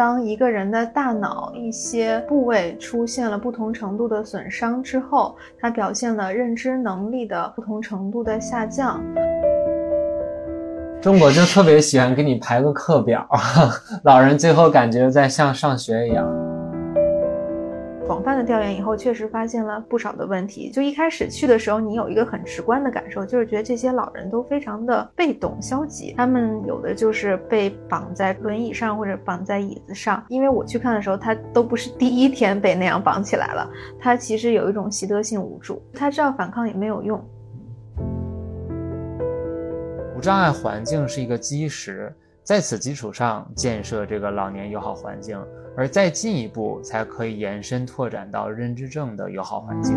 当一个人的大脑一些部位出现了不同程度的损伤之后，他表现了认知能力的不同程度的下降。中国就特别喜欢给你排个课表，老人最后感觉在像上学一样。广泛的调研以后，确实发现了不少的问题。就一开始去的时候，你有一个很直观的感受，就是觉得这些老人都非常的被动、消极。他们有的就是被绑在轮椅上或者绑在椅子上。因为我去看的时候，他都不是第一天被那样绑起来了，他其实有一种习得性无助，他知道反抗也没有用。无障碍环境是一个基石，在此基础上建设这个老年友好环境。而再进一步，才可以延伸拓展到认知症的友好环境。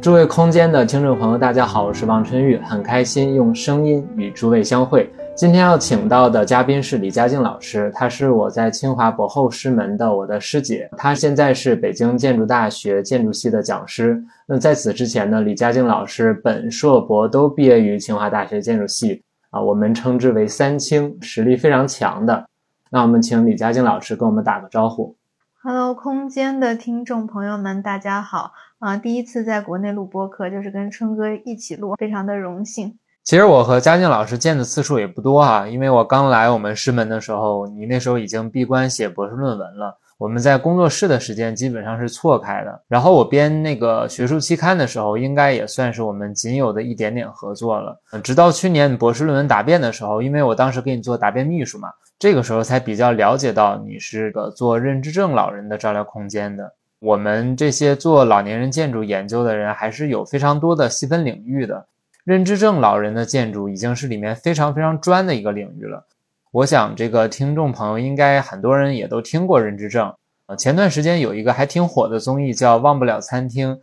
诸位空间的听众朋友，大家好，我是王春玉，很开心用声音与诸位相会。今天要请到的嘉宾是李佳静老师，她是我在清华博后师门的我的师姐，她现在是北京建筑大学建筑系的讲师。那在此之前呢，李佳静老师本硕博都毕业于清华大学建筑系，啊，我们称之为三清，实力非常强的。那我们请李佳静老师跟我们打个招呼。Hello，空间的听众朋友们，大家好啊！第一次在国内录播客，就是跟春哥一起录，非常的荣幸。其实我和佳静老师见的次数也不多哈，因为我刚来我们师门的时候，你那时候已经闭关写博士论文了。我们在工作室的时间基本上是错开的。然后我编那个学术期刊的时候，应该也算是我们仅有的一点点合作了。直到去年博士论文答辩的时候，因为我当时给你做答辩秘书嘛。这个时候才比较了解到你是个做认知症老人的照料空间的。我们这些做老年人建筑研究的人，还是有非常多的细分领域的。认知症老人的建筑已经是里面非常非常专的一个领域了。我想这个听众朋友应该很多人也都听过认知症。呃，前段时间有一个还挺火的综艺叫《忘不了餐厅》，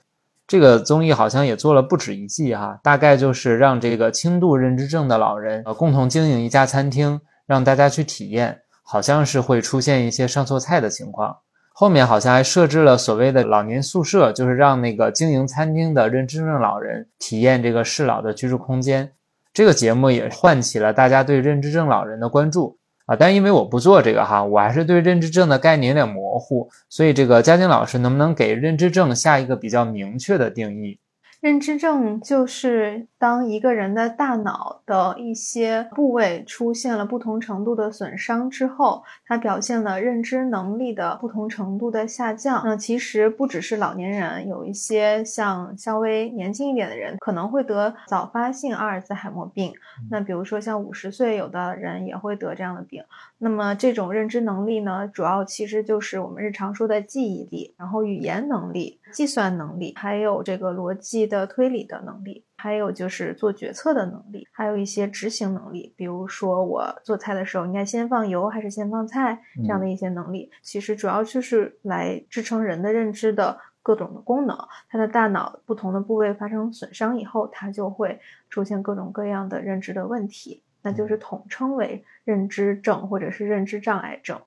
这个综艺好像也做了不止一季哈。大概就是让这个轻度认知症的老人呃共同经营一家餐厅。让大家去体验，好像是会出现一些上错菜的情况。后面好像还设置了所谓的老年宿舍，就是让那个经营餐厅的认知症老人体验这个适老的居住空间。这个节目也唤起了大家对认知症老人的关注啊。但因为我不做这个哈，我还是对认知症的概念有点模糊，所以这个嘉靖老师能不能给认知症下一个比较明确的定义？认知症就是当一个人的大脑的一些部位出现了不同程度的损伤之后，它表现了认知能力的不同程度的下降。那其实不只是老年人，有一些像稍微年轻一点的人可能会得早发性阿尔兹海默病。那比如说像五十岁有的人也会得这样的病。那么这种认知能力呢，主要其实就是我们日常说的记忆力，然后语言能力、计算能力，还有这个逻辑的推理的能力，还有就是做决策的能力，还有一些执行能力，比如说我做菜的时候应该先放油还是先放菜这样的一些能力，其实主要就是来支撑人的认知的各种的功能。他的大脑不同的部位发生损伤以后，他就会出现各种各样的认知的问题。那就是统称为认知症或者是认知障碍症。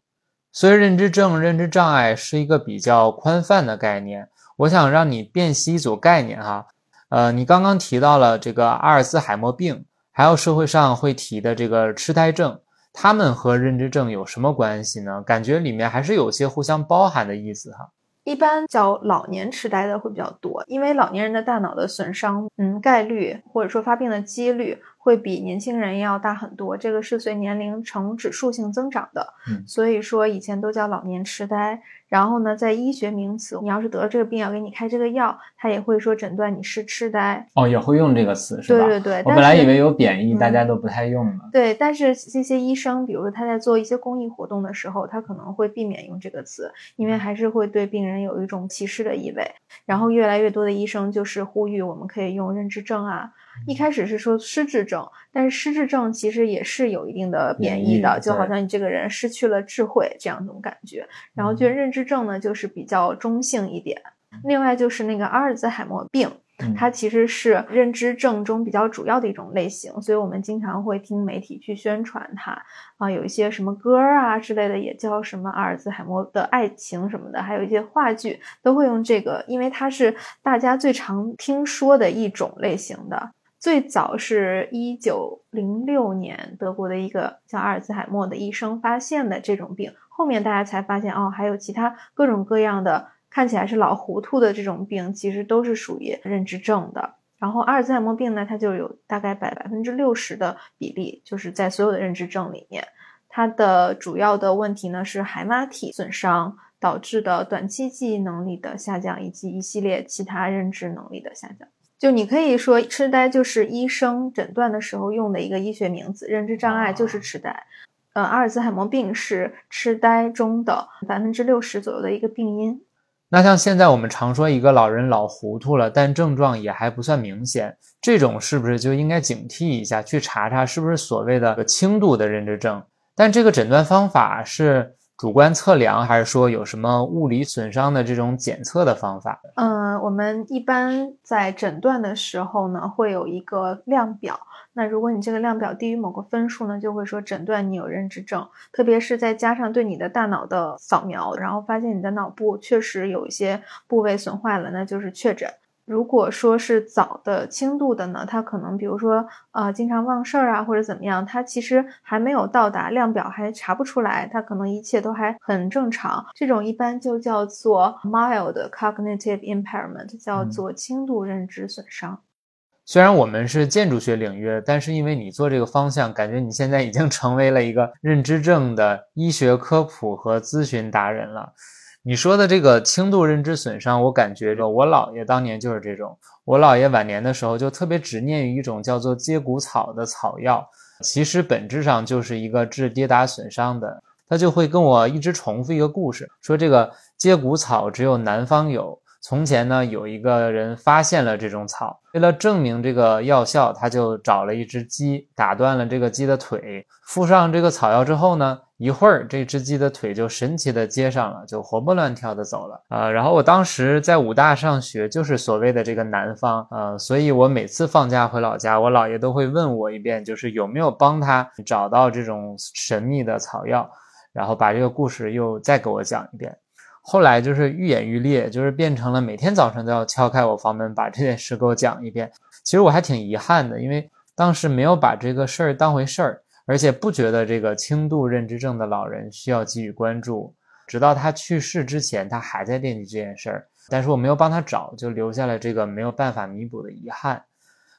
所以，认知症、认知障碍是一个比较宽泛的概念。我想让你辨析一组概念哈。呃，你刚刚提到了这个阿尔兹海默病，还有社会上会提的这个痴呆症，他们和认知症有什么关系呢？感觉里面还是有些互相包含的意思哈。一般叫老年痴呆的会比较多，因为老年人的大脑的损伤，嗯，概率或者说发病的几率。会比年轻人要大很多，这个是随年龄呈指数性增长的。嗯，所以说以前都叫老年痴呆。然后呢，在医学名词，你要是得了这个病，要给你开这个药，他也会说诊断你是痴呆。哦，也会用这个词是吧？对对对。我本来以为有贬义，大家都不太用了。对，但是这些医生，比如说他在做一些公益活动的时候，他可能会避免用这个词，因为还是会对病人有一种歧视的意味。然后越来越多的医生就是呼吁，我们可以用认知症啊。一开始是说失智症，但是失智症其实也是有一定的贬义的，就好像你这个人失去了智慧这样一种感觉。然后，就认知症呢，就是比较中性一点。另外就是那个阿尔兹海默病，它其实是认知症中比较主要的一种类型，所以我们经常会听媒体去宣传它啊，有一些什么歌啊之类的，也叫什么阿尔兹海默的爱情什么的，还有一些话剧都会用这个，因为它是大家最常听说的一种类型的。最早是一九零六年德国的一个叫阿尔兹海默的医生发现的这种病，后面大家才发现哦，还有其他各种各样的看起来是老糊涂的这种病，其实都是属于认知症的。然后阿尔兹海默病呢，它就有大概百百分之六十的比例，就是在所有的认知症里面，它的主要的问题呢是海马体损伤导致的短期记忆能力的下降，以及一系列其他认知能力的下降。就你可以说，痴呆就是医生诊断的时候用的一个医学名字，认知障碍就是痴呆。呃，阿尔兹海默病是痴呆中的百分之六十左右的一个病因。那像现在我们常说一个老人老糊涂了，但症状也还不算明显，这种是不是就应该警惕一下，去查查是不是所谓的轻度的认知症？但这个诊断方法是主观测量，还是说有什么物理损伤的这种检测的方法？嗯，我们一般在诊断的时候呢，会有一个量表。那如果你这个量表低于某个分数呢，就会说诊断你有认知症，特别是再加上对你的大脑的扫描，然后发现你的脑部确实有一些部位损坏了，那就是确诊。如果说是早的轻度的呢，他可能比如说呃经常忘事儿啊或者怎么样，他其实还没有到达量表还查不出来，他可能一切都还很正常，这种一般就叫做 mild cognitive impairment，叫做轻度认知损伤。虽然我们是建筑学领域，但是因为你做这个方向，感觉你现在已经成为了一个认知症的医学科普和咨询达人了。你说的这个轻度认知损伤，我感觉着我姥爷当年就是这种。我姥爷晚年的时候就特别执念于一种叫做接骨草的草药，其实本质上就是一个治跌打损伤的。他就会跟我一直重复一个故事，说这个接骨草只有南方有。从前呢，有一个人发现了这种草，为了证明这个药效，他就找了一只鸡，打断了这个鸡的腿，敷上这个草药之后呢，一会儿这只鸡的腿就神奇的接上了，就活蹦乱跳的走了啊。然后我当时在武大上学，就是所谓的这个南方啊，所以我每次放假回老家，我姥爷都会问我一遍，就是有没有帮他找到这种神秘的草药，然后把这个故事又再给我讲一遍。后来就是愈演愈烈，就是变成了每天早上都要敲开我房门，把这件事给我讲一遍。其实我还挺遗憾的，因为当时没有把这个事儿当回事儿，而且不觉得这个轻度认知症的老人需要给予关注。直到他去世之前，他还在惦记这件事儿，但是我没有帮他找，就留下了这个没有办法弥补的遗憾。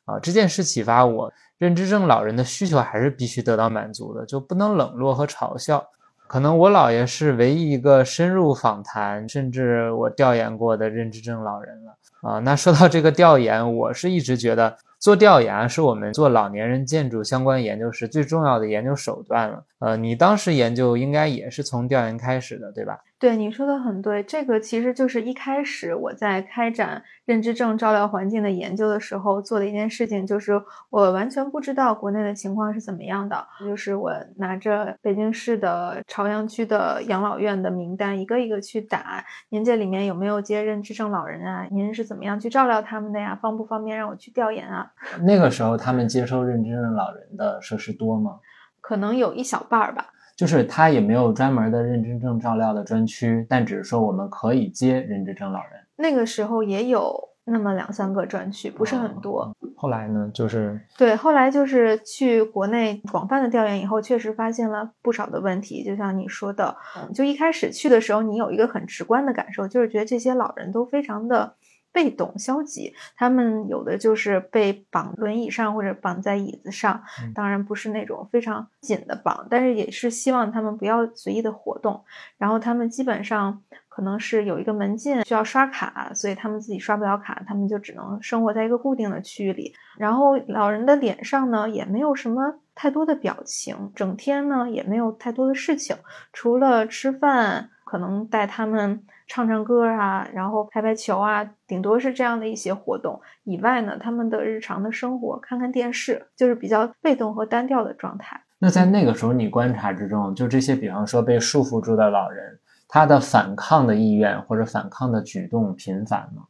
啊，这件事启发我，认知症老人的需求还是必须得到满足的，就不能冷落和嘲笑。可能我姥爷是唯一一个深入访谈，甚至我调研过的认知症老人了啊。那说到这个调研，我是一直觉得。做调研是我们做老年人建筑相关研究时最重要的研究手段了。呃，你当时研究应该也是从调研开始的，对吧？对，你说的很对。这个其实就是一开始我在开展认知症照料环境的研究的时候做的一件事情，就是我完全不知道国内的情况是怎么样的。就是我拿着北京市的朝阳区的养老院的名单，一个一个去打，您这里面有没有接认知症老人啊？您是怎么样去照料他们的呀？方不方便让我去调研啊？那个时候，他们接收认知症老人的设施多吗？可能有一小半儿吧。就是他也没有专门的认知症照料的专区，但只是说我们可以接认知症老人。那个时候也有那么两三个专区，不是很多。后来呢，就是对，后来就是去国内广泛的调研以后，确实发现了不少的问题。就像你说的，就一开始去的时候，你有一个很直观的感受，就是觉得这些老人都非常的。被动消极，他们有的就是被绑轮椅上或者绑在椅子上，当然不是那种非常紧的绑，但是也是希望他们不要随意的活动。然后他们基本上可能是有一个门禁需要刷卡，所以他们自己刷不了卡，他们就只能生活在一个固定的区域里。然后老人的脸上呢也没有什么太多的表情，整天呢也没有太多的事情，除了吃饭，可能带他们。唱唱歌啊，然后拍拍球啊，顶多是这样的一些活动以外呢，他们的日常的生活，看看电视，就是比较被动和单调的状态。那在那个时候，你观察之中，就这些，比方说被束缚住的老人，他的反抗的意愿或者反抗的举动频繁吗？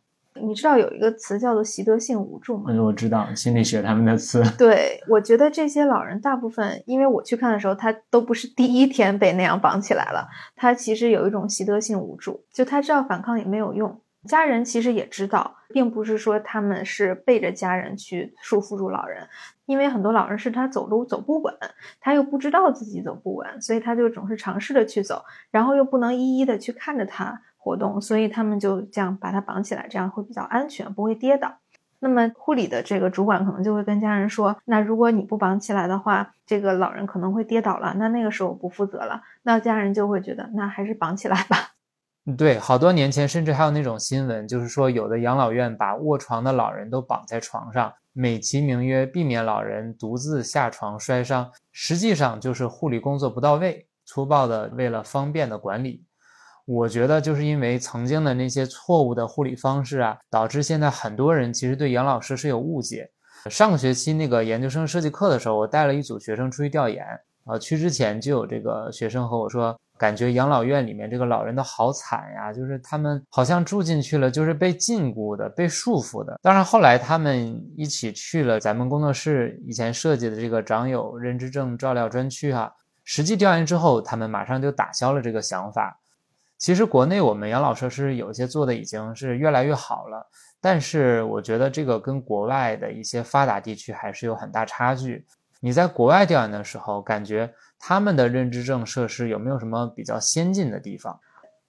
你知道有一个词叫做习得性无助吗？我知道心理学他们的词。对，我觉得这些老人大部分，因为我去看的时候，他都不是第一天被那样绑起来了，他其实有一种习得性无助，就他知道反抗也没有用。家人其实也知道，并不是说他们是背着家人去束缚住老人，因为很多老人是他走路走不稳，他又不知道自己走不稳，所以他就总是尝试着去走，然后又不能一一的去看着他活动，所以他们就这样把他绑起来，这样会比较安全，不会跌倒。那么护理的这个主管可能就会跟家人说，那如果你不绑起来的话，这个老人可能会跌倒了，那那个时候我不负责了，那家人就会觉得那还是绑起来吧。对，好多年前甚至还有那种新闻，就是说有的养老院把卧床的老人都绑在床上，美其名曰避免老人独自下床摔伤，实际上就是护理工作不到位，粗暴的为了方便的管理。我觉得就是因为曾经的那些错误的护理方式啊，导致现在很多人其实对养老设施有误解。上个学期那个研究生设计课的时候，我带了一组学生出去调研，啊，去之前就有这个学生和我说。感觉养老院里面这个老人都好惨呀，就是他们好像住进去了，就是被禁锢的、被束缚的。当然后来他们一起去了咱们工作室以前设计的这个长友认知症照料专区哈，实际调研之后，他们马上就打消了这个想法。其实国内我们养老设施有些做的已经是越来越好了，但是我觉得这个跟国外的一些发达地区还是有很大差距。你在国外调研的时候，感觉？他们的认知症设施有没有什么比较先进的地方？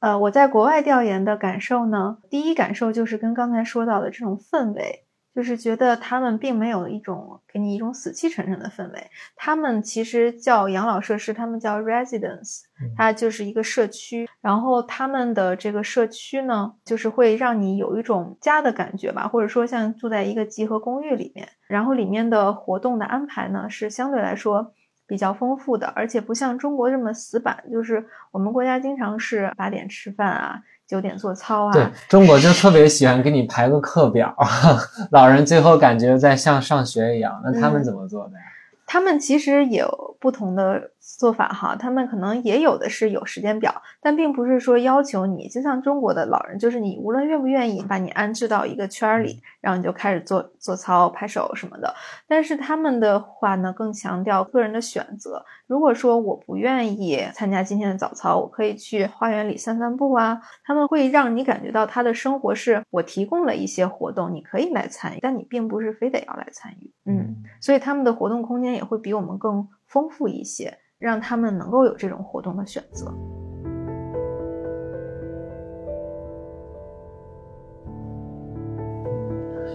呃，我在国外调研的感受呢，第一感受就是跟刚才说到的这种氛围，就是觉得他们并没有一种给你一种死气沉沉的氛围。他们其实叫养老设施，他们叫 residence，它就是一个社区。然后他们的这个社区呢，就是会让你有一种家的感觉吧，或者说像住在一个集合公寓里面。然后里面的活动的安排呢，是相对来说。比较丰富的，而且不像中国这么死板，就是我们国家经常是八点吃饭啊，九点做操啊。对中国就特别喜欢给你排个课表，老人最后感觉在像上学一样。那他们怎么做的呀？他们其实有不同的做法哈，他们可能也有的是有时间表，但并不是说要求你，就像中国的老人，就是你无论愿不愿意把你安置到一个圈儿里，然后你就开始做做操、拍手什么的。但是他们的话呢，更强调个人的选择。如果说我不愿意参加今天的早操，我可以去花园里散散步啊。他们会让你感觉到他的生活是我提供了一些活动，你可以来参与，但你并不是非得要来参与。嗯，所以他们的活动空间也会比我们更丰富一些，让他们能够有这种活动的选择。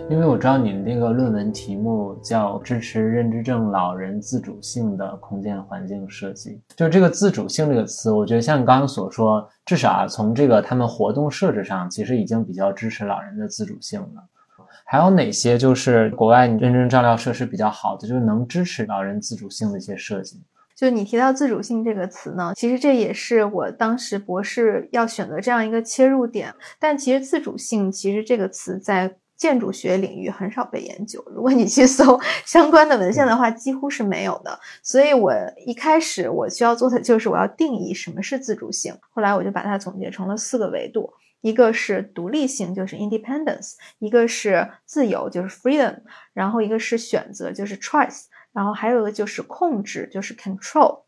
因为我知道你那个论文题目叫“支持认知症老人自主性的空间环境设计”，就是这个“自主性”这个词，我觉得像你刚刚所说，至少啊，从这个他们活动设置上，其实已经比较支持老人的自主性了。还有哪些就是国外你认证照料设施比较好的，就是能支持老人自主性的一些设计？就你提到“自主性”这个词呢，其实这也是我当时博士要选择这样一个切入点。但其实“自主性”其实这个词在建筑学领域很少被研究，如果你去搜 相关的文献的话，几乎是没有的。所以我一开始我需要做的就是我要定义什么是自主性。后来我就把它总结成了四个维度：一个是独立性，就是 independence；一个是自由，就是 freedom；然后一个是选择，就是 choice；然后还有一个就是控制，就是 control。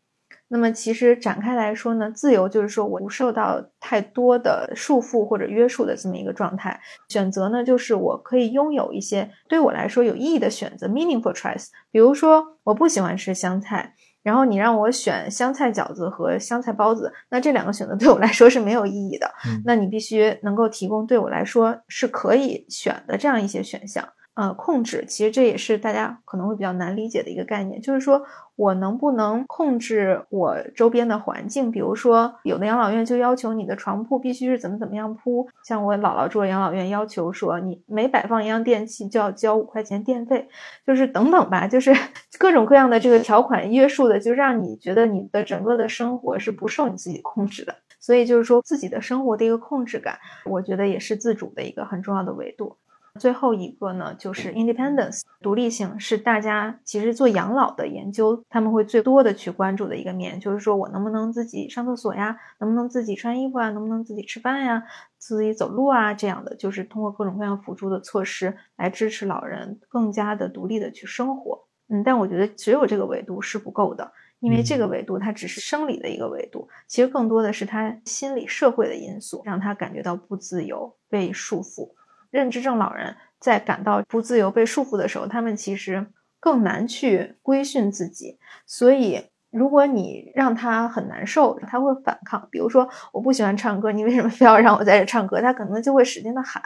那么其实展开来说呢，自由就是说我不受到太多的束缚或者约束的这么一个状态。选择呢，就是我可以拥有一些对我来说有意义的选择 （meaningful choice）。比如说，我不喜欢吃香菜，然后你让我选香菜饺子和香菜包子，那这两个选择对我来说是没有意义的。那你必须能够提供对我来说是可以选的这样一些选项。呃，控制其实这也是大家可能会比较难理解的一个概念，就是说我能不能控制我周边的环境？比如说，有的养老院就要求你的床铺必须是怎么怎么样铺，像我姥姥住的养老院要求说，你每摆放一样电器就要交五块钱电费，就是等等吧，就是 各种各样的这个条款约束的，就让你觉得你的整个的生活是不受你自己控制的。所以就是说，自己的生活的一个控制感，我觉得也是自主的一个很重要的维度。最后一个呢，就是 independence，独立性是大家其实做养老的研究，他们会最多的去关注的一个面，就是说我能不能自己上厕所呀，能不能自己穿衣服啊，能不能自己吃饭呀，自己走路啊，这样的，就是通过各种各样辅助的措施来支持老人更加的独立的去生活。嗯，但我觉得只有这个维度是不够的，因为这个维度它只是生理的一个维度，其实更多的是他心理社会的因素，让他感觉到不自由、被束缚。认知症老人在感到不自由、被束缚的时候，他们其实更难去规训自己。所以，如果你让他很难受，他会反抗。比如说，我不喜欢唱歌，你为什么非要让我在这唱歌？他可能就会使劲的喊。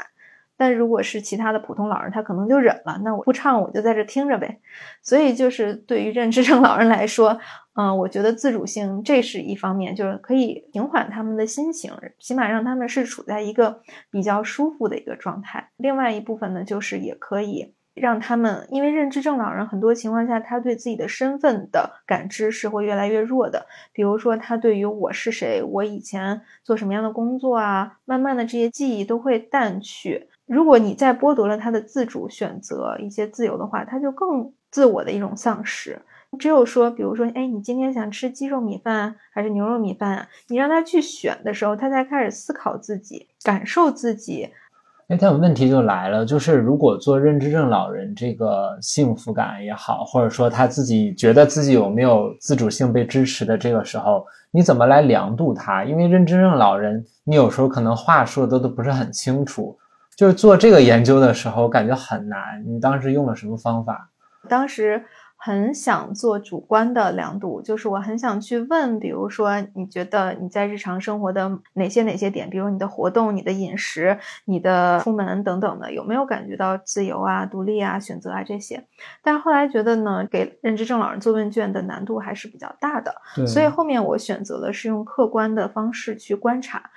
但如果是其他的普通老人，他可能就忍了。那我不唱，我就在这听着呗。所以，就是对于认知症老人来说，嗯，我觉得自主性这是一方面，就是可以平缓他们的心情，起码让他们是处在一个比较舒服的一个状态。另外一部分呢，就是也可以让他们，因为认知症老人很多情况下，他对自己的身份的感知是会越来越弱的。比如说，他对于我是谁，我以前做什么样的工作啊，慢慢的这些记忆都会淡去。如果你再剥夺了他的自主选择一些自由的话，他就更自我的一种丧失。只有说，比如说，哎，你今天想吃鸡肉米饭还是牛肉米饭啊？你让他去选的时候，他才开始思考自己，感受自己。哎，但问题就来了，就是如果做认知症老人，这个幸福感也好，或者说他自己觉得自己有没有自主性被支持的这个时候，你怎么来量度他？因为认知症老人，你有时候可能话说的都不是很清楚。就是做这个研究的时候，感觉很难。你当时用了什么方法？当时很想做主观的量度，就是我很想去问，比如说，你觉得你在日常生活的哪些哪些点，比如你的活动、你的饮食、你的出门等等的，有没有感觉到自由啊、独立啊、选择啊这些？但是后来觉得呢，给认知症老人做问卷的难度还是比较大的，所以后面我选择的是用客观的方式去观察。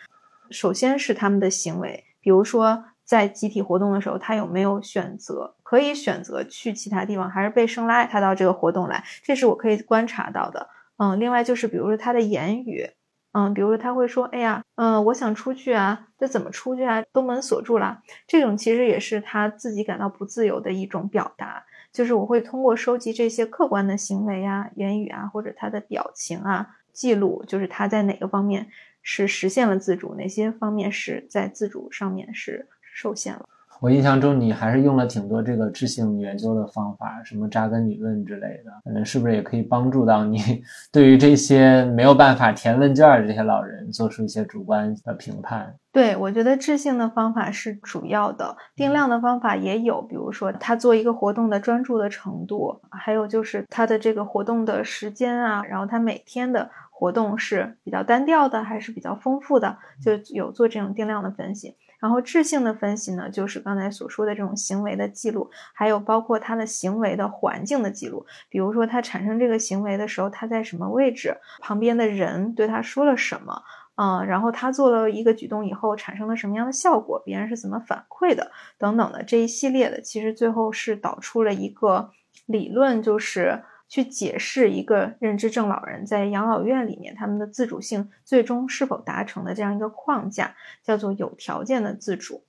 首先是他们的行为，比如说。在集体活动的时候，他有没有选择可以选择去其他地方，还是被生拉他到这个活动来？这是我可以观察到的。嗯，另外就是比如说他的言语，嗯，比如说他会说：“哎呀，嗯，我想出去啊，这怎么出去啊？都门锁住了。”这种其实也是他自己感到不自由的一种表达。就是我会通过收集这些客观的行为啊、言语啊，或者他的表情啊，记录就是他在哪个方面是实现了自主，哪些方面是在自主上面是。受限了。我印象中，你还是用了挺多这个智性研究的方法，什么扎根理论之类的。嗯，是不是也可以帮助到你，对于这些没有办法填问卷的这些老人，做出一些主观的评判？对，我觉得智性的方法是主要的，定量的方法也有，比如说他做一个活动的专注的程度，还有就是他的这个活动的时间啊，然后他每天的活动是比较单调的还是比较丰富的，就有做这种定量的分析。然后质性的分析呢，就是刚才所说的这种行为的记录，还有包括他的行为的环境的记录。比如说他产生这个行为的时候，他在什么位置，旁边的人对他说了什么，嗯，然后他做了一个举动以后产生了什么样的效果，别人是怎么反馈的，等等的这一系列的，其实最后是导出了一个理论，就是。去解释一个认知症老人在养老院里面他们的自主性最终是否达成的这样一个框架，叫做有条件的自主。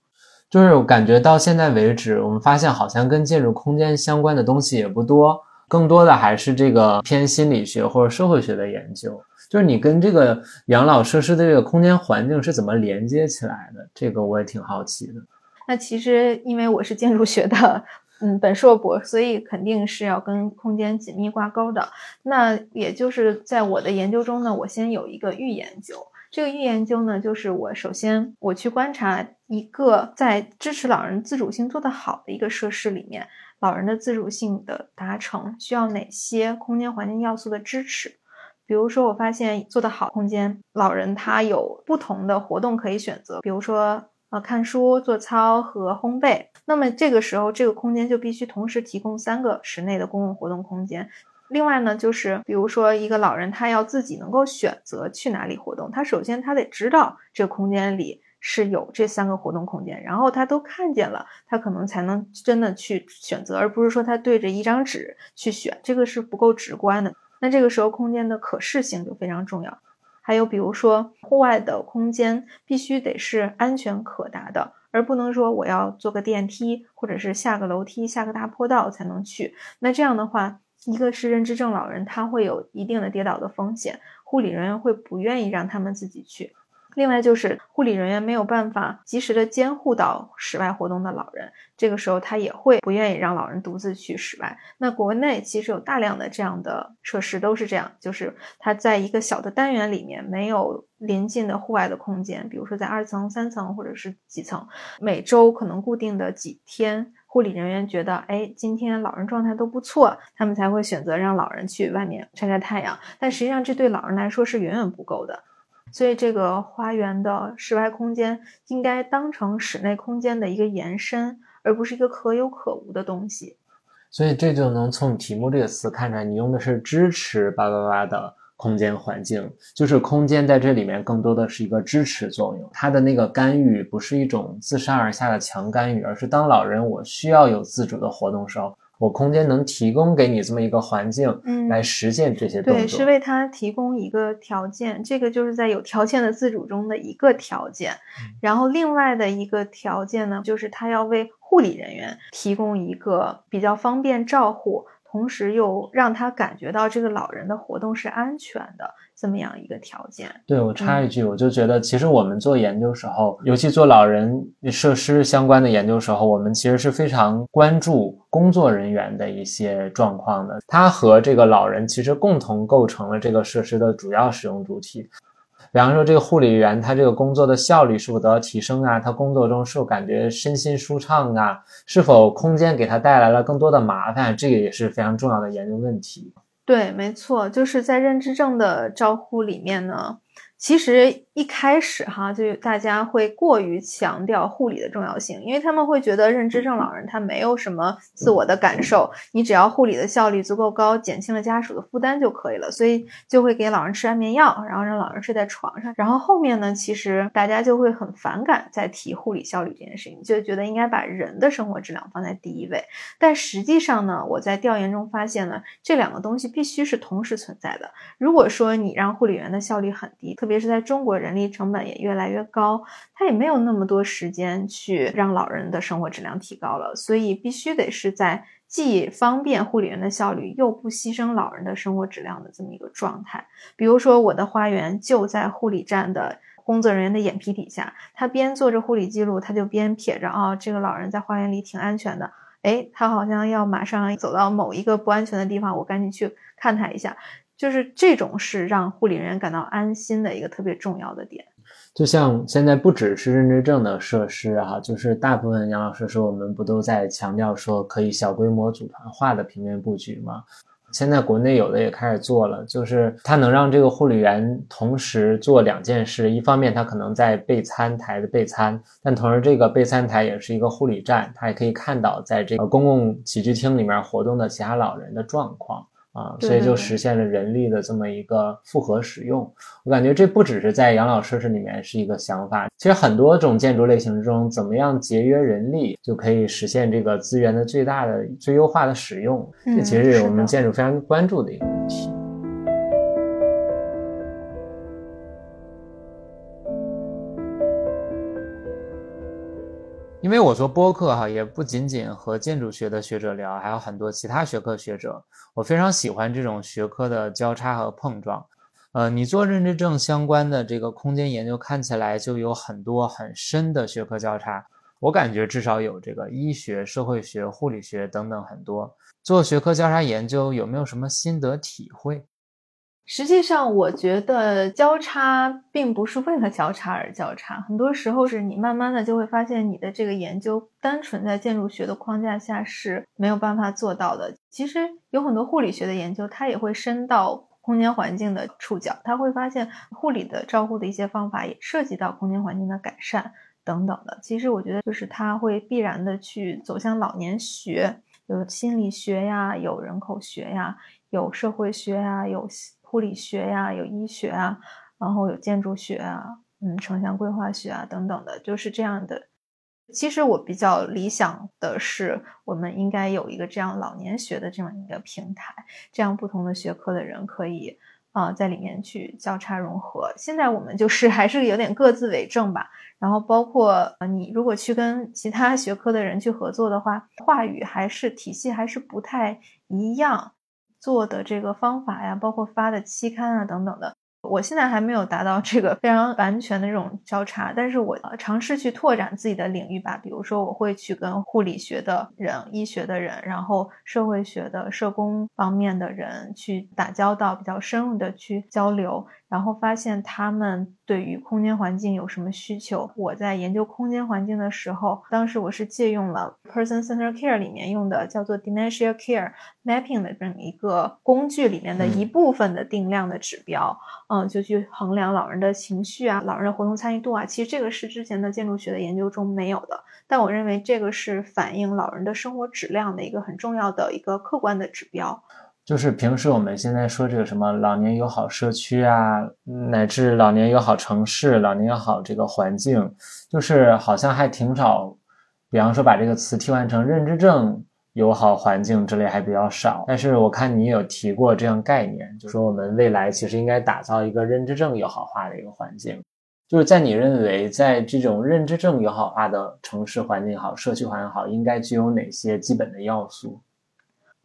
就是我感觉到现在为止，我们发现好像跟建筑空间相关的东西也不多，更多的还是这个偏心理学或者社会学的研究。就是你跟这个养老设施的这个空间环境是怎么连接起来的？这个我也挺好奇的。那其实因为我是建筑学的。嗯，本硕博，所以肯定是要跟空间紧密挂钩的。那也就是在我的研究中呢，我先有一个预研究。这个预研究呢，就是我首先我去观察一个在支持老人自主性做得好的一个设施里面，老人的自主性的达成需要哪些空间环境要素的支持。比如说，我发现做得好空间，老人他有不同的活动可以选择，比如说。呃，看书、做操和烘焙。那么这个时候，这个空间就必须同时提供三个室内的公共活动空间。另外呢，就是比如说一个老人，他要自己能够选择去哪里活动，他首先他得知道这个空间里是有这三个活动空间，然后他都看见了，他可能才能真的去选择，而不是说他对着一张纸去选，这个是不够直观的。那这个时候，空间的可视性就非常重要。还有比如说，户外的空间必须得是安全可达的，而不能说我要坐个电梯或者是下个楼梯、下个大坡道才能去。那这样的话，一个是认知症老人，他会有一定的跌倒的风险，护理人员会不愿意让他们自己去。另外就是护理人员没有办法及时的监护到室外活动的老人，这个时候他也会不愿意让老人独自去室外。那国内其实有大量的这样的设施都是这样，就是他在一个小的单元里面没有临近的户外的空间，比如说在二层、三层或者是几层，每周可能固定的几天，护理人员觉得，哎，今天老人状态都不错，他们才会选择让老人去外面晒晒太阳。但实际上这对老人来说是远远不够的。所以，这个花园的室外空间应该当成室内空间的一个延伸，而不是一个可有可无的东西。所以，这就能从题目这个词看出来，你用的是支持叭叭叭的空间环境，就是空间在这里面更多的是一个支持作用。它的那个干预不是一种自上而下的强干预，而是当老人我需要有自主的活动时候。我空间能提供给你这么一个环境，嗯，来实现这些动作，对，是为他提供一个条件，这个就是在有条件的自主中的一个条件。然后另外的一个条件呢，就是他要为护理人员提供一个比较方便照护，同时又让他感觉到这个老人的活动是安全的。这么样一个条件，对我插一句，我就觉得其实我们做研究时候，尤其做老人设施相关的研究时候，我们其实是非常关注工作人员的一些状况的。他和这个老人其实共同构成了这个设施的主要使用主体。比方说，这个护理员他这个工作的效率是否得到提升啊？他工作中是否感觉身心舒畅啊？是否空间给他带来了更多的麻烦？这个也是非常重要的研究问题。对，没错，就是在认知症的照护里面呢。其实一开始哈，就大家会过于强调护理的重要性，因为他们会觉得认知症老人他没有什么自我的感受，你只要护理的效率足够高，减轻了家属的负担就可以了，所以就会给老人吃安眠药，然后让老人睡在床上。然后后面呢，其实大家就会很反感再提护理效率这件事情，就觉得应该把人的生活质量放在第一位。但实际上呢，我在调研中发现呢，这两个东西必须是同时存在的。如果说你让护理员的效率很低，特别是在中国人，人力成本也越来越高，他也没有那么多时间去让老人的生活质量提高了，所以必须得是在既方便护理员的效率，又不牺牲老人的生活质量的这么一个状态。比如说，我的花园就在护理站的工作人员的眼皮底下，他边做着护理记录，他就边撇着啊，这个老人在花园里挺安全的，哎，他好像要马上走到某一个不安全的地方，我赶紧去看他一下。就是这种是让护理人员感到安心的一个特别重要的点。就像现在不只是认知症的设施哈，就是大部分养老设施，我们不都在强调说可以小规模组团化的平面布局吗？现在国内有的也开始做了，就是它能让这个护理员同时做两件事，一方面他可能在备餐台的备餐，但同时这个备餐台也是一个护理站，他也可以看到在这个公共起居厅里面活动的其他老人的状况。啊，所以就实现了人力的这么一个复合使用。我感觉这不只是在养老设施里面是一个想法，其实很多种建筑类型之中，怎么样节约人力，就可以实现这个资源的最大的、最优化的使用。这其实是我们建筑非常关注的一个问题。因为我做播客哈，也不仅仅和建筑学的学者聊，还有很多其他学科学者。我非常喜欢这种学科的交叉和碰撞。呃，你做认知症相关的这个空间研究，看起来就有很多很深的学科交叉。我感觉至少有这个医学、社会学、护理学等等很多。做学科交叉研究有没有什么心得体会？实际上，我觉得交叉并不是为了交叉而交叉，很多时候是你慢慢的就会发现，你的这个研究单纯在建筑学的框架下是没有办法做到的。其实有很多护理学的研究，它也会深到空间环境的触角，它会发现护理的照护的一些方法也涉及到空间环境的改善等等的。其实我觉得，就是它会必然的去走向老年学，有心理学呀，有人口学呀，有社会学呀，有。护理学呀，有医学啊，然后有建筑学啊，嗯，城乡规划学啊等等的，就是这样的。其实我比较理想的是，我们应该有一个这样老年学的这样一个平台，这样不同的学科的人可以啊在里面去交叉融合。现在我们就是还是有点各自为政吧。然后包括呃你如果去跟其他学科的人去合作的话，话语还是体系还是不太一样。做的这个方法呀，包括发的期刊啊等等的，我现在还没有达到这个非常完全的这种交叉，但是我尝试去拓展自己的领域吧。比如说，我会去跟护理学的人、医学的人，然后社会学的社工方面的人去打交道，比较深入的去交流。然后发现他们对于空间环境有什么需求。我在研究空间环境的时候，当时我是借用了 Person Centered Care 里面用的叫做 Dementia Care Mapping 的这么一个工具里面的一部分的定量的指标，嗯，嗯就去衡量老人的情绪啊、老人的活动参与度啊。其实这个是之前的建筑学的研究中没有的，但我认为这个是反映老人的生活质量的一个很重要的一个客观的指标。就是平时我们现在说这个什么老年友好社区啊，乃至老年友好城市、老年友好这个环境，就是好像还挺少，比方说把这个词替换成认知症友好环境之类还比较少。但是我看你有提过这样概念，就说我们未来其实应该打造一个认知症友好化的一个环境。就是在你认为，在这种认知症友好化的城市环境好、社区环境好，应该具有哪些基本的要素？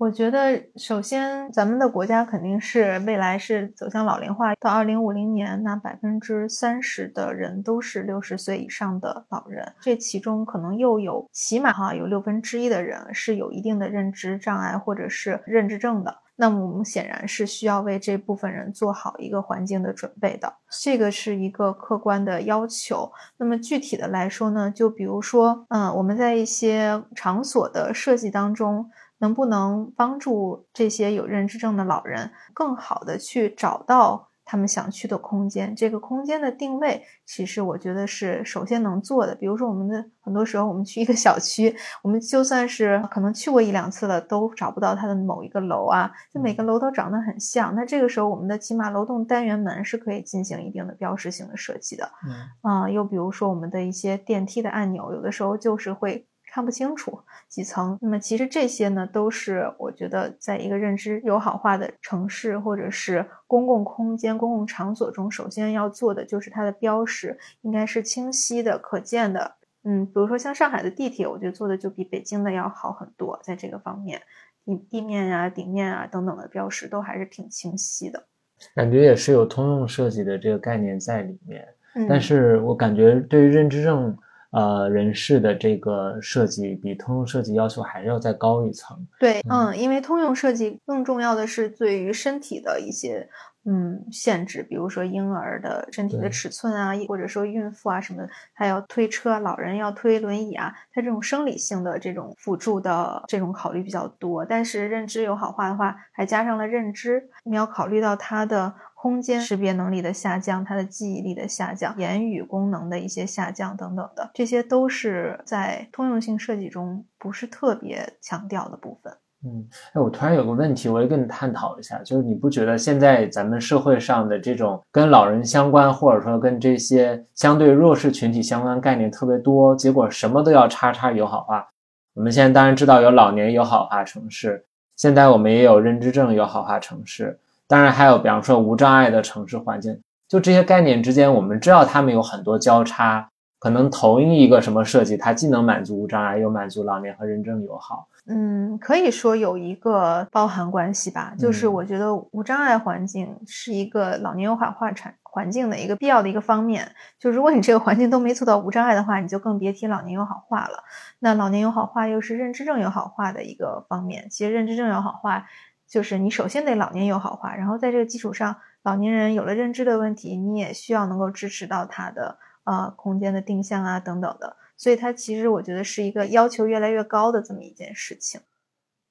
我觉得，首先，咱们的国家肯定是未来是走向老龄化，到二零五零年，那百分之三十的人都是六十岁以上的老人，这其中可能又有起码哈有六分之一的人是有一定的认知障碍或者是认知症的，那么我们显然是需要为这部分人做好一个环境的准备的，这个是一个客观的要求。那么具体的来说呢，就比如说，嗯，我们在一些场所的设计当中。能不能帮助这些有认知症的老人更好的去找到他们想去的空间？这个空间的定位，其实我觉得是首先能做的。比如说，我们的很多时候，我们去一个小区，我们就算是可能去过一两次了，都找不到它的某一个楼啊，就每个楼都长得很像。那这个时候，我们的起码楼栋单元门是可以进行一定的标识性的设计的。嗯，啊，又比如说我们的一些电梯的按钮，有的时候就是会。看不清楚几层，那么其实这些呢，都是我觉得在一个认知友好化的城市或者是公共空间、公共场所中，首先要做的就是它的标识应该是清晰的、可见的。嗯，比如说像上海的地铁，我觉得做的就比北京的要好很多，在这个方面，地地面啊、顶面啊等等的标识都还是挺清晰的。感觉也是有通用设计的这个概念在里面，但是我感觉对于认知症。呃，人事的这个设计比通用设计要求还是要再高一层。对，嗯，因为通用设计更重要的是对于身体的一些嗯限制，比如说婴儿的身体的尺寸啊，或者说孕妇啊什么的，他要推车，老人要推轮椅啊，他这种生理性的这种辅助的这种考虑比较多。但是认知有好坏的话，还加上了认知，你要考虑到他的。空间识别能力的下降，他的记忆力的下降，言语功能的一些下降等等的，这些都是在通用性设计中不是特别强调的部分。嗯，哎，我突然有个问题，我也跟你探讨一下，就是你不觉得现在咱们社会上的这种跟老人相关，或者说跟这些相对弱势群体相关概念特别多，结果什么都要叉叉友好化？我们现在当然知道有老年友好化城市，现在我们也有认知症友好化城市。当然还有，比方说无障碍的城市环境，就这些概念之间，我们知道它们有很多交叉。可能同一个什么设计，它既能满足无障碍，又满足老年和认证友好。嗯，可以说有一个包含关系吧。就是我觉得无障碍环境是一个老年友好化产环境的一个必要的一个方面。就如果你这个环境都没做到无障碍的话，你就更别提老年友好化了。那老年友好化又是认知症友好化的一个方面。其实认知症友好化。就是你首先得老年友好化，然后在这个基础上，老年人有了认知的问题，你也需要能够支持到他的呃空间的定向啊等等的，所以它其实我觉得是一个要求越来越高的这么一件事情。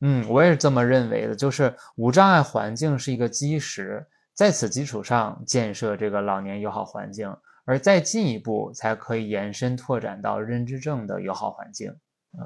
嗯，我也是这么认为的，就是无障碍环境是一个基石，在此基础上建设这个老年友好环境，而再进一步才可以延伸拓展到认知症的友好环境。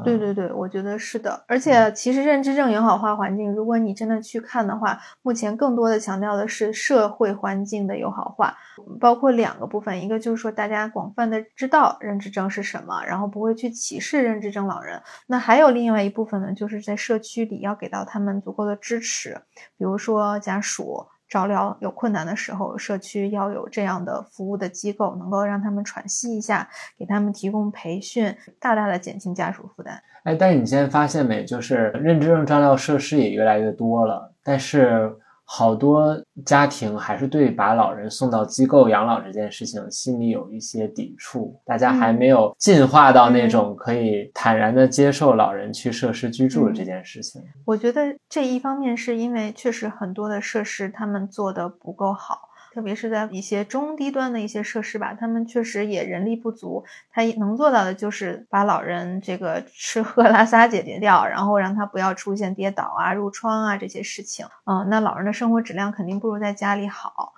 对对对，我觉得是的。而且，其实认知症友好化环境，如果你真的去看的话，目前更多的强调的是社会环境的友好化，包括两个部分，一个就是说大家广泛的知道认知症是什么，然后不会去歧视认知症老人。那还有另外一部分呢，就是在社区里要给到他们足够的支持，比如说家属。照料有困难的时候，社区要有这样的服务的机构，能够让他们喘息一下，给他们提供培训，大大的减轻家属负担。哎，但是你现在发现没？就是认知症照料设施也越来越多了，但是好多家庭还是对把老人送到机构养老这件事情心里有一些抵触，大家还没有进化到那种可以坦然的接受老人去设施居住的这件事情。我觉得这一方面是因为确实很多的设施他们做的不够好。特别是在一些中低端的一些设施吧，他们确实也人力不足，他能做到的就是把老人这个吃喝拉撒解决掉，然后让他不要出现跌倒啊、褥疮啊这些事情。嗯，那老人的生活质量肯定不如在家里好。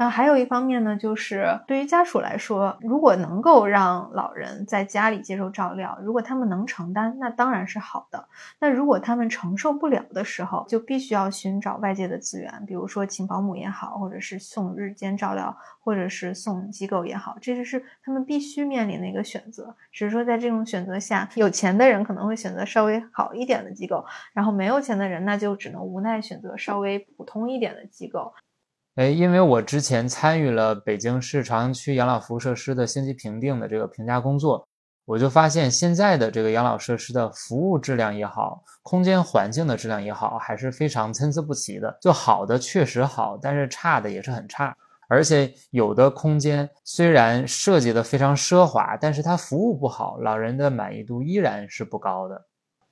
那还有一方面呢，就是对于家属来说，如果能够让老人在家里接受照料，如果他们能承担，那当然是好的。那如果他们承受不了的时候，就必须要寻找外界的资源，比如说请保姆也好，或者是送日间照料，或者是送机构也好，这就是他们必须面临的一个选择。只是说在这种选择下，有钱的人可能会选择稍微好一点的机构，然后没有钱的人那就只能无奈选择稍微普通一点的机构。哎，因为我之前参与了北京市朝阳区养老服务设施的星级评定的这个评价工作，我就发现现在的这个养老设施的服务质量也好，空间环境的质量也好，还是非常参差不齐的。就好的确实好，但是差的也是很差。而且有的空间虽然设计的非常奢华，但是它服务不好，老人的满意度依然是不高的。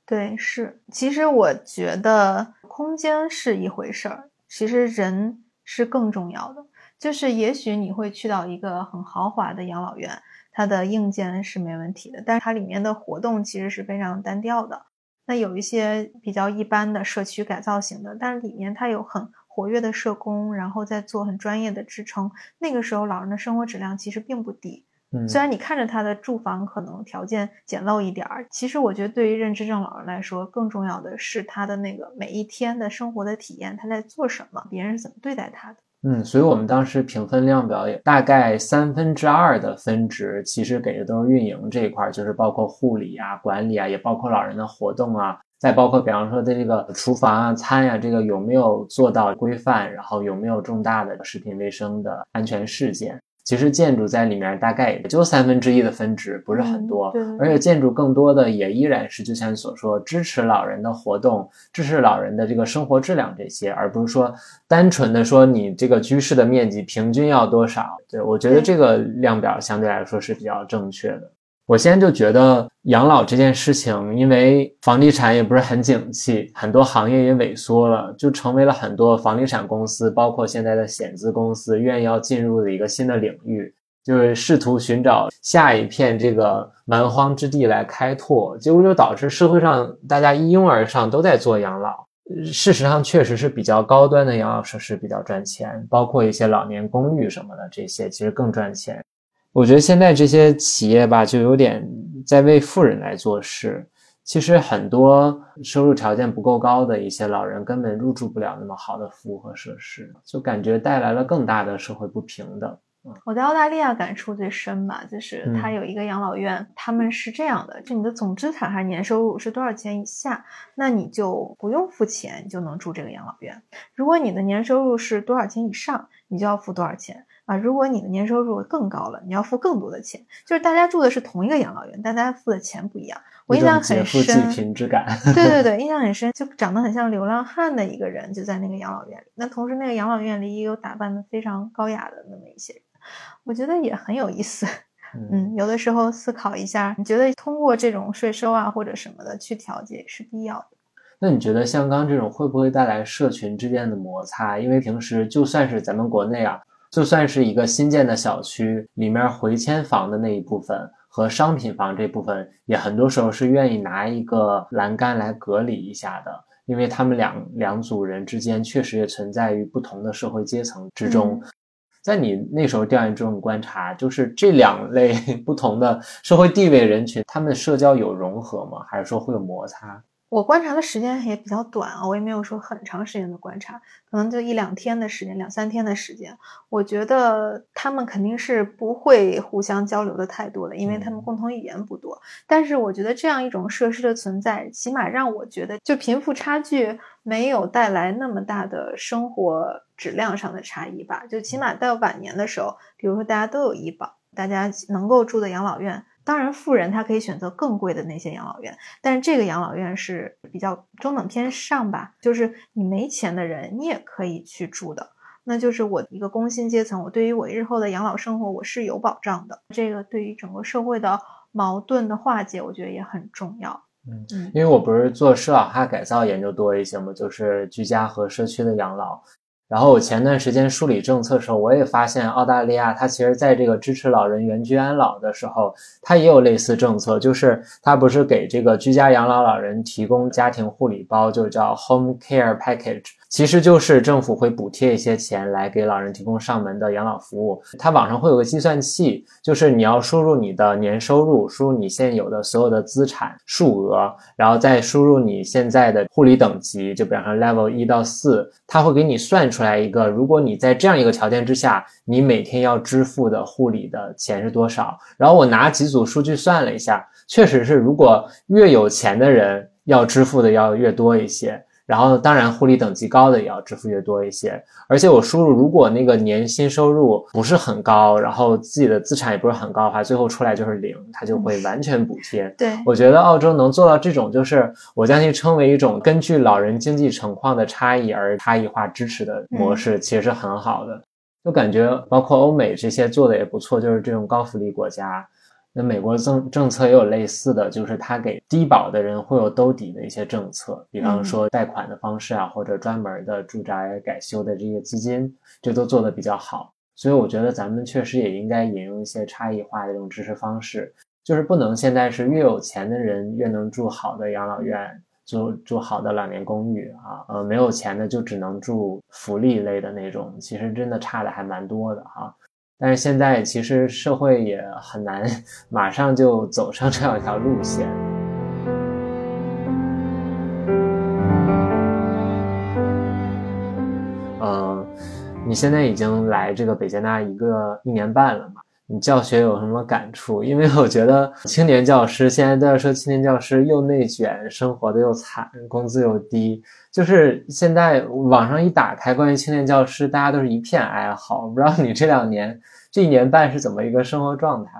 对，是。其实我觉得空间是一回事儿，其实人。是更重要的，就是也许你会去到一个很豪华的养老院，它的硬件是没问题的，但是它里面的活动其实是非常单调的。那有一些比较一般的社区改造型的，但是里面它有很活跃的社工，然后在做很专业的支撑，那个时候老人的生活质量其实并不低。虽然你看着他的住房可能条件简陋一点儿，其实我觉得对于认知症老人来说，更重要的是他的那个每一天的生活的体验，他在做什么，别人是怎么对待他的。嗯，所以我们当时评分量表也大概三分之二的分值，其实给的都是运营这一块，就是包括护理啊、管理啊，也包括老人的活动啊，再包括比方说的这个厨房啊、餐呀，这个有没有做到规范，然后有没有重大的食品卫生的安全事件。其实建筑在里面大概也就三分之一的分值，不是很多。而且建筑更多的也依然是就像你所说，支持老人的活动，支持老人的这个生活质量这些，而不是说单纯的说你这个居室的面积平均要多少。对我觉得这个量表相对来说是比较正确的。我现在就觉得养老这件事情，因为房地产也不是很景气，很多行业也萎缩了，就成为了很多房地产公司，包括现在的险资公司，愿意要进入的一个新的领域，就是试图寻找下一片这个蛮荒之地来开拓，结果就导致社会上大家一拥而上都在做养老。事实上，确实是比较高端的养老设施比较赚钱，包括一些老年公寓什么的，这些其实更赚钱。我觉得现在这些企业吧，就有点在为富人来做事。其实很多收入条件不够高的一些老人，根本入住不了那么好的服务和设施，就感觉带来了更大的社会不平等。我在澳大利亚感触最深吧，就是它有一个养老院，他们是这样的：就你的总资产还是年收入是多少钱以下，那你就不用付钱，你就能住这个养老院；如果你的年收入是多少钱以上，你就要付多少钱。啊，如果你的年收入更高了，你要付更多的钱。就是大家住的是同一个养老院，但大家付的钱不一样。我印象很深，贫之感。对对 对，印象很深，就长得很像流浪汉的一个人，就在那个养老院里。那同时，那个养老院里也有打扮的非常高雅的那么一些人，我觉得也很有意思。嗯，有的时候思考一下，你觉得通过这种税收啊或者什么的去调节是必要的。那你觉得像刚这种会不会带来社群之间的摩擦？因为平时就算是咱们国内啊。就算是一个新建的小区，里面回迁房的那一部分和商品房这部分，也很多时候是愿意拿一个栏杆来隔离一下的，因为他们两两组人之间确实也存在于不同的社会阶层之中。在你那时候调研中观察，就是这两类 不同的社会地位人群，他们的社交有融合吗？还是说会有摩擦？我观察的时间也比较短啊，我也没有说很长时间的观察，可能就一两天的时间，两三天的时间。我觉得他们肯定是不会互相交流的太多的，因为他们共同语言不多。但是我觉得这样一种设施的存在，起码让我觉得，就贫富差距没有带来那么大的生活质量上的差异吧。就起码到晚年的时候，比如说大家都有医保，大家能够住的养老院。当然，富人他可以选择更贵的那些养老院，但是这个养老院是比较中等偏上吧，就是你没钱的人，你也可以去住的。那就是我一个工薪阶层，我对于我日后的养老生活我是有保障的。这个对于整个社会的矛盾的化解，我觉得也很重要。嗯嗯，因为我不是做适老化改造研究多一些嘛，就是居家和社区的养老。然后我前段时间梳理政策的时候，我也发现澳大利亚它其实在这个支持老人原居安老的时候，它也有类似政策，就是它不是给这个居家养老老人提供家庭护理包，就叫 Home Care Package。其实就是政府会补贴一些钱来给老人提供上门的养老服务。它网上会有个计算器，就是你要输入你的年收入，输入你现有的所有的资产数额，然后再输入你现在的护理等级，就比方说 Level 一到四，它会给你算出来一个，如果你在这样一个条件之下，你每天要支付的护理的钱是多少。然后我拿几组数据算了一下，确实是，如果越有钱的人要支付的要越多一些。然后，当然，护理等级高的也要支付越多一些。而且我输入，如果那个年薪收入不是很高，然后自己的资产也不是很高的话，最后出来就是零，它就会完全补贴。对，我觉得澳洲能做到这种，就是我将其称为一种根据老人经济情况的差异而差异化支持的模式，其实是很好的。就感觉包括欧美这些做的也不错，就是这种高福利国家。那美国政政策也有类似的，就是他给低保的人会有兜底的一些政策，比方说贷款的方式啊，或者专门的住宅改修的这些基金，这都做的比较好。所以我觉得咱们确实也应该引用一些差异化的这种支持方式，就是不能现在是越有钱的人越能住好的养老院，住住好的老年公寓啊，呃，没有钱的就只能住福利类的那种，其实真的差的还蛮多的哈。但是现在其实社会也很难马上就走上这样一条路线。嗯，你现在已经来这个北京大一个一年半了嘛？你教学有什么感触？因为我觉得青年教师现在都在说青年教师又内卷，生活的又惨，工资又低。就是现在网上一打开关于青年教师，大家都是一片哀嚎。我不知道你这两年这一年半是怎么一个生活状态？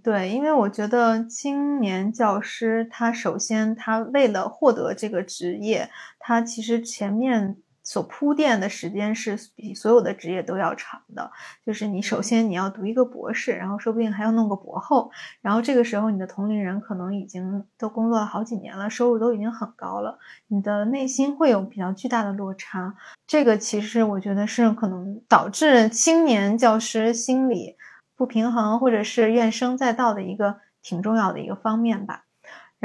对，因为我觉得青年教师他首先他为了获得这个职业，他其实前面。所铺垫的时间是比所有的职业都要长的，就是你首先你要读一个博士，然后说不定还要弄个博后，然后这个时候你的同龄人可能已经都工作了好几年了，收入都已经很高了，你的内心会有比较巨大的落差。这个其实我觉得是可能导致青年教师心理不平衡或者是怨声载道的一个挺重要的一个方面吧。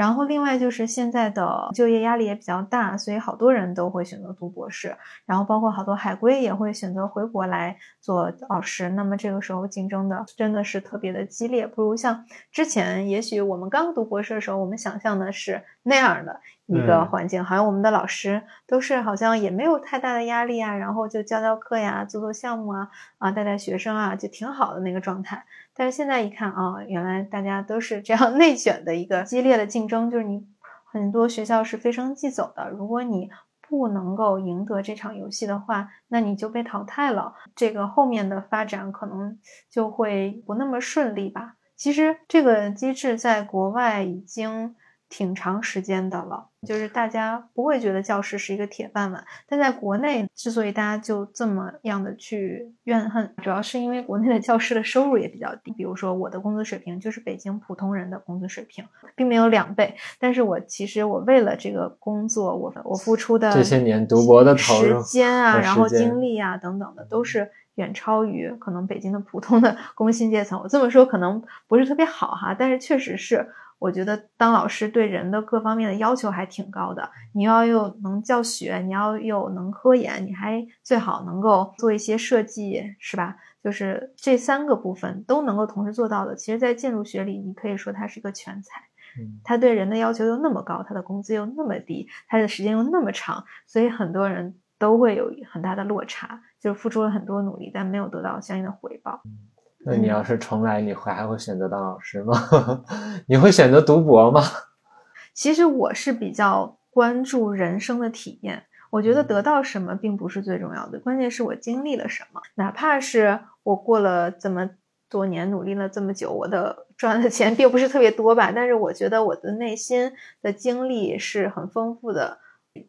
然后，另外就是现在的就业压力也比较大，所以好多人都会选择读博士。然后，包括好多海归也会选择回国来做老师。那么这个时候竞争的真的是特别的激烈，不如像之前，也许我们刚读博士的时候，我们想象的是那样的。一个环境，好像我们的老师都是好像也没有太大的压力啊，然后就教教课呀，做做项目啊，啊带带学生啊，就挺好的那个状态。但是现在一看啊，原来大家都是这样内卷的一个激烈的竞争，就是你很多学校是非升即走的，如果你不能够赢得这场游戏的话，那你就被淘汰了，这个后面的发展可能就会不那么顺利吧。其实这个机制在国外已经。挺长时间的了，就是大家不会觉得教师是一个铁饭碗，但在国内之所以大家就这么样的去怨恨，主要是因为国内的教师的收入也比较低。比如说我的工资水平就是北京普通人的工资水平，并没有两倍，但是我其实我为了这个工作，我我付出的这些年读博的投入时间啊，然后精力啊等等的，都是远超于可能北京的普通的 工薪阶层。我这么说可能不是特别好哈，但是确实是。我觉得当老师对人的各方面的要求还挺高的，你要又能教学，你要又能科研，你还最好能够做一些设计，是吧？就是这三个部分都能够同时做到的。其实，在建筑学里，你可以说他是一个全才。嗯，他对人的要求又那么高，他的工资又那么低，他的时间又那么长，所以很多人都会有很大的落差，就是付出了很多努力，但没有得到相应的回报。那你要是重来，你会还会选择当老师吗？你会选择读博吗？其实我是比较关注人生的体验，我觉得得到什么并不是最重要的，关键是我经历了什么。哪怕是我过了这么多年努力了这么久，我的赚的钱并不是特别多吧，但是我觉得我的内心的经历是很丰富的，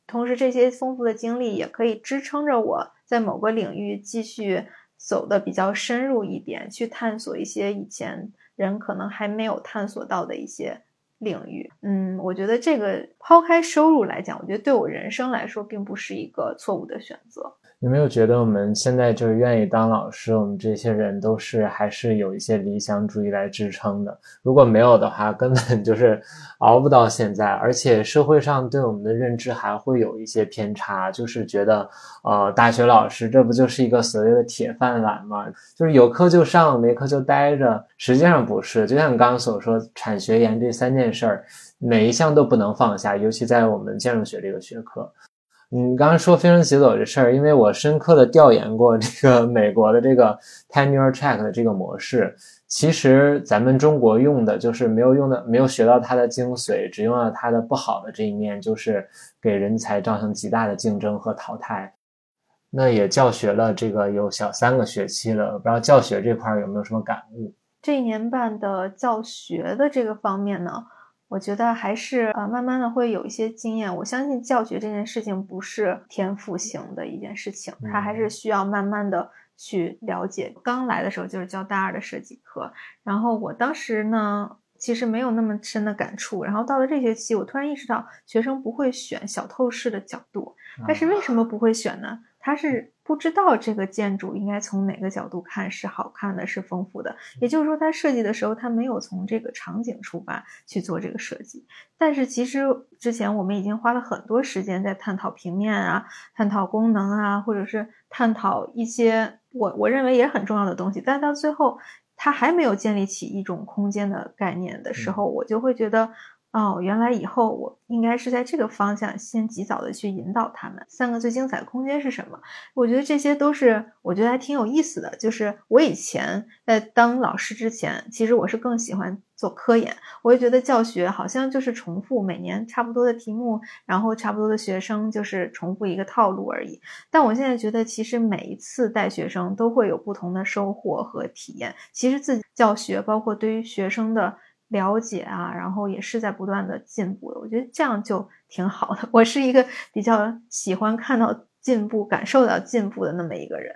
同时这些丰富的经历也可以支撑着我在某个领域继续走的比较深入一点，去探索一些以前人可能还没有探索到的一些领域。嗯，我觉得这个抛开收入来讲，我觉得对我人生来说并不是一个错误的选择。有没有觉得我们现在就是愿意当老师，我们这些人都是还是有一些理想主义来支撑的？如果没有的话，根本就是熬不到现在。而且社会上对我们的认知还会有一些偏差，就是觉得，呃，大学老师这不就是一个所谓的铁饭碗吗？就是有课就上，没课就待着。实际上不是，就像你刚刚所说，产学研这三件事儿，每一项都不能放下，尤其在我们建筑学这个学科。你刚刚说飞升节走这事儿，因为我深刻的调研过这个 美国的这个 tenure track 的这个模式，其实咱们中国用的就是没有用的，没有学到它的精髓，只用了它的不好的这一面，就是给人才造成极大的竞争和淘汰。那也教学了这个有小三个学期了，不知道教学这块有没有什么感悟？这一年半的教学的这个方面呢？我觉得还是呃，慢慢的会有一些经验。我相信教学这件事情不是天赋型的一件事情，它还是需要慢慢的去了解。刚来的时候就是教大二的设计课，然后我当时呢，其实没有那么深的感触。然后到了这学期，我突然意识到学生不会选小透视的角度，但是为什么不会选呢？他是不知道这个建筑应该从哪个角度看是好看的，是丰富的。也就是说，他设计的时候，他没有从这个场景出发去做这个设计。但是，其实之前我们已经花了很多时间在探讨平面啊，探讨功能啊，或者是探讨一些我我认为也很重要的东西。但到最后，他还没有建立起一种空间的概念的时候，我就会觉得。哦，原来以后我应该是在这个方向先及早的去引导他们。三个最精彩的空间是什么？我觉得这些都是我觉得还挺有意思的。就是我以前在当老师之前，其实我是更喜欢做科研。我就觉得教学好像就是重复每年差不多的题目，然后差不多的学生，就是重复一个套路而已。但我现在觉得，其实每一次带学生都会有不同的收获和体验。其实自己教学，包括对于学生的。了解啊，然后也是在不断的进步的，我觉得这样就挺好的。我是一个比较喜欢看到进步、感受到进步的那么一个人。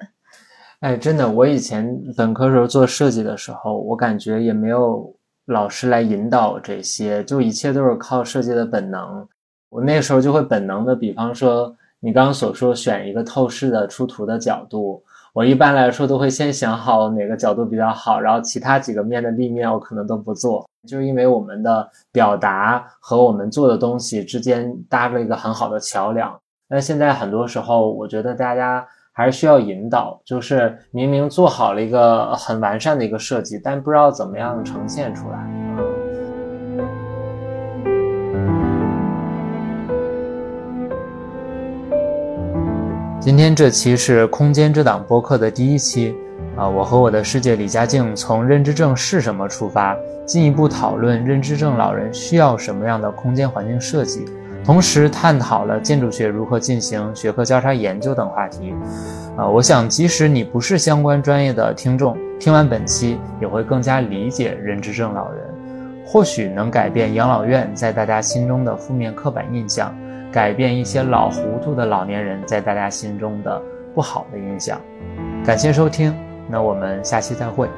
哎，真的，我以前本科时候做设计的时候，我感觉也没有老师来引导这些，就一切都是靠设计的本能。我那时候就会本能的，比方说你刚刚所说选一个透视的出图的角度。我一般来说都会先想好哪个角度比较好，然后其他几个面的立面我可能都不做，就是因为我们的表达和我们做的东西之间搭了一个很好的桥梁。那现在很多时候，我觉得大家还是需要引导，就是明明做好了一个很完善的一个设计，但不知道怎么样呈现出来。今天这期是《空间之党》播客的第一期，啊，我和我的世界李佳静从认知症是什么出发，进一步讨论认知症老人需要什么样的空间环境设计，同时探讨了建筑学如何进行学科交叉研究等话题。啊，我想即使你不是相关专业的听众，听完本期也会更加理解认知症老人，或许能改变养老院在大家心中的负面刻板印象。改变一些老糊涂的老年人在大家心中的不好的印象。感谢收听，那我们下期再会。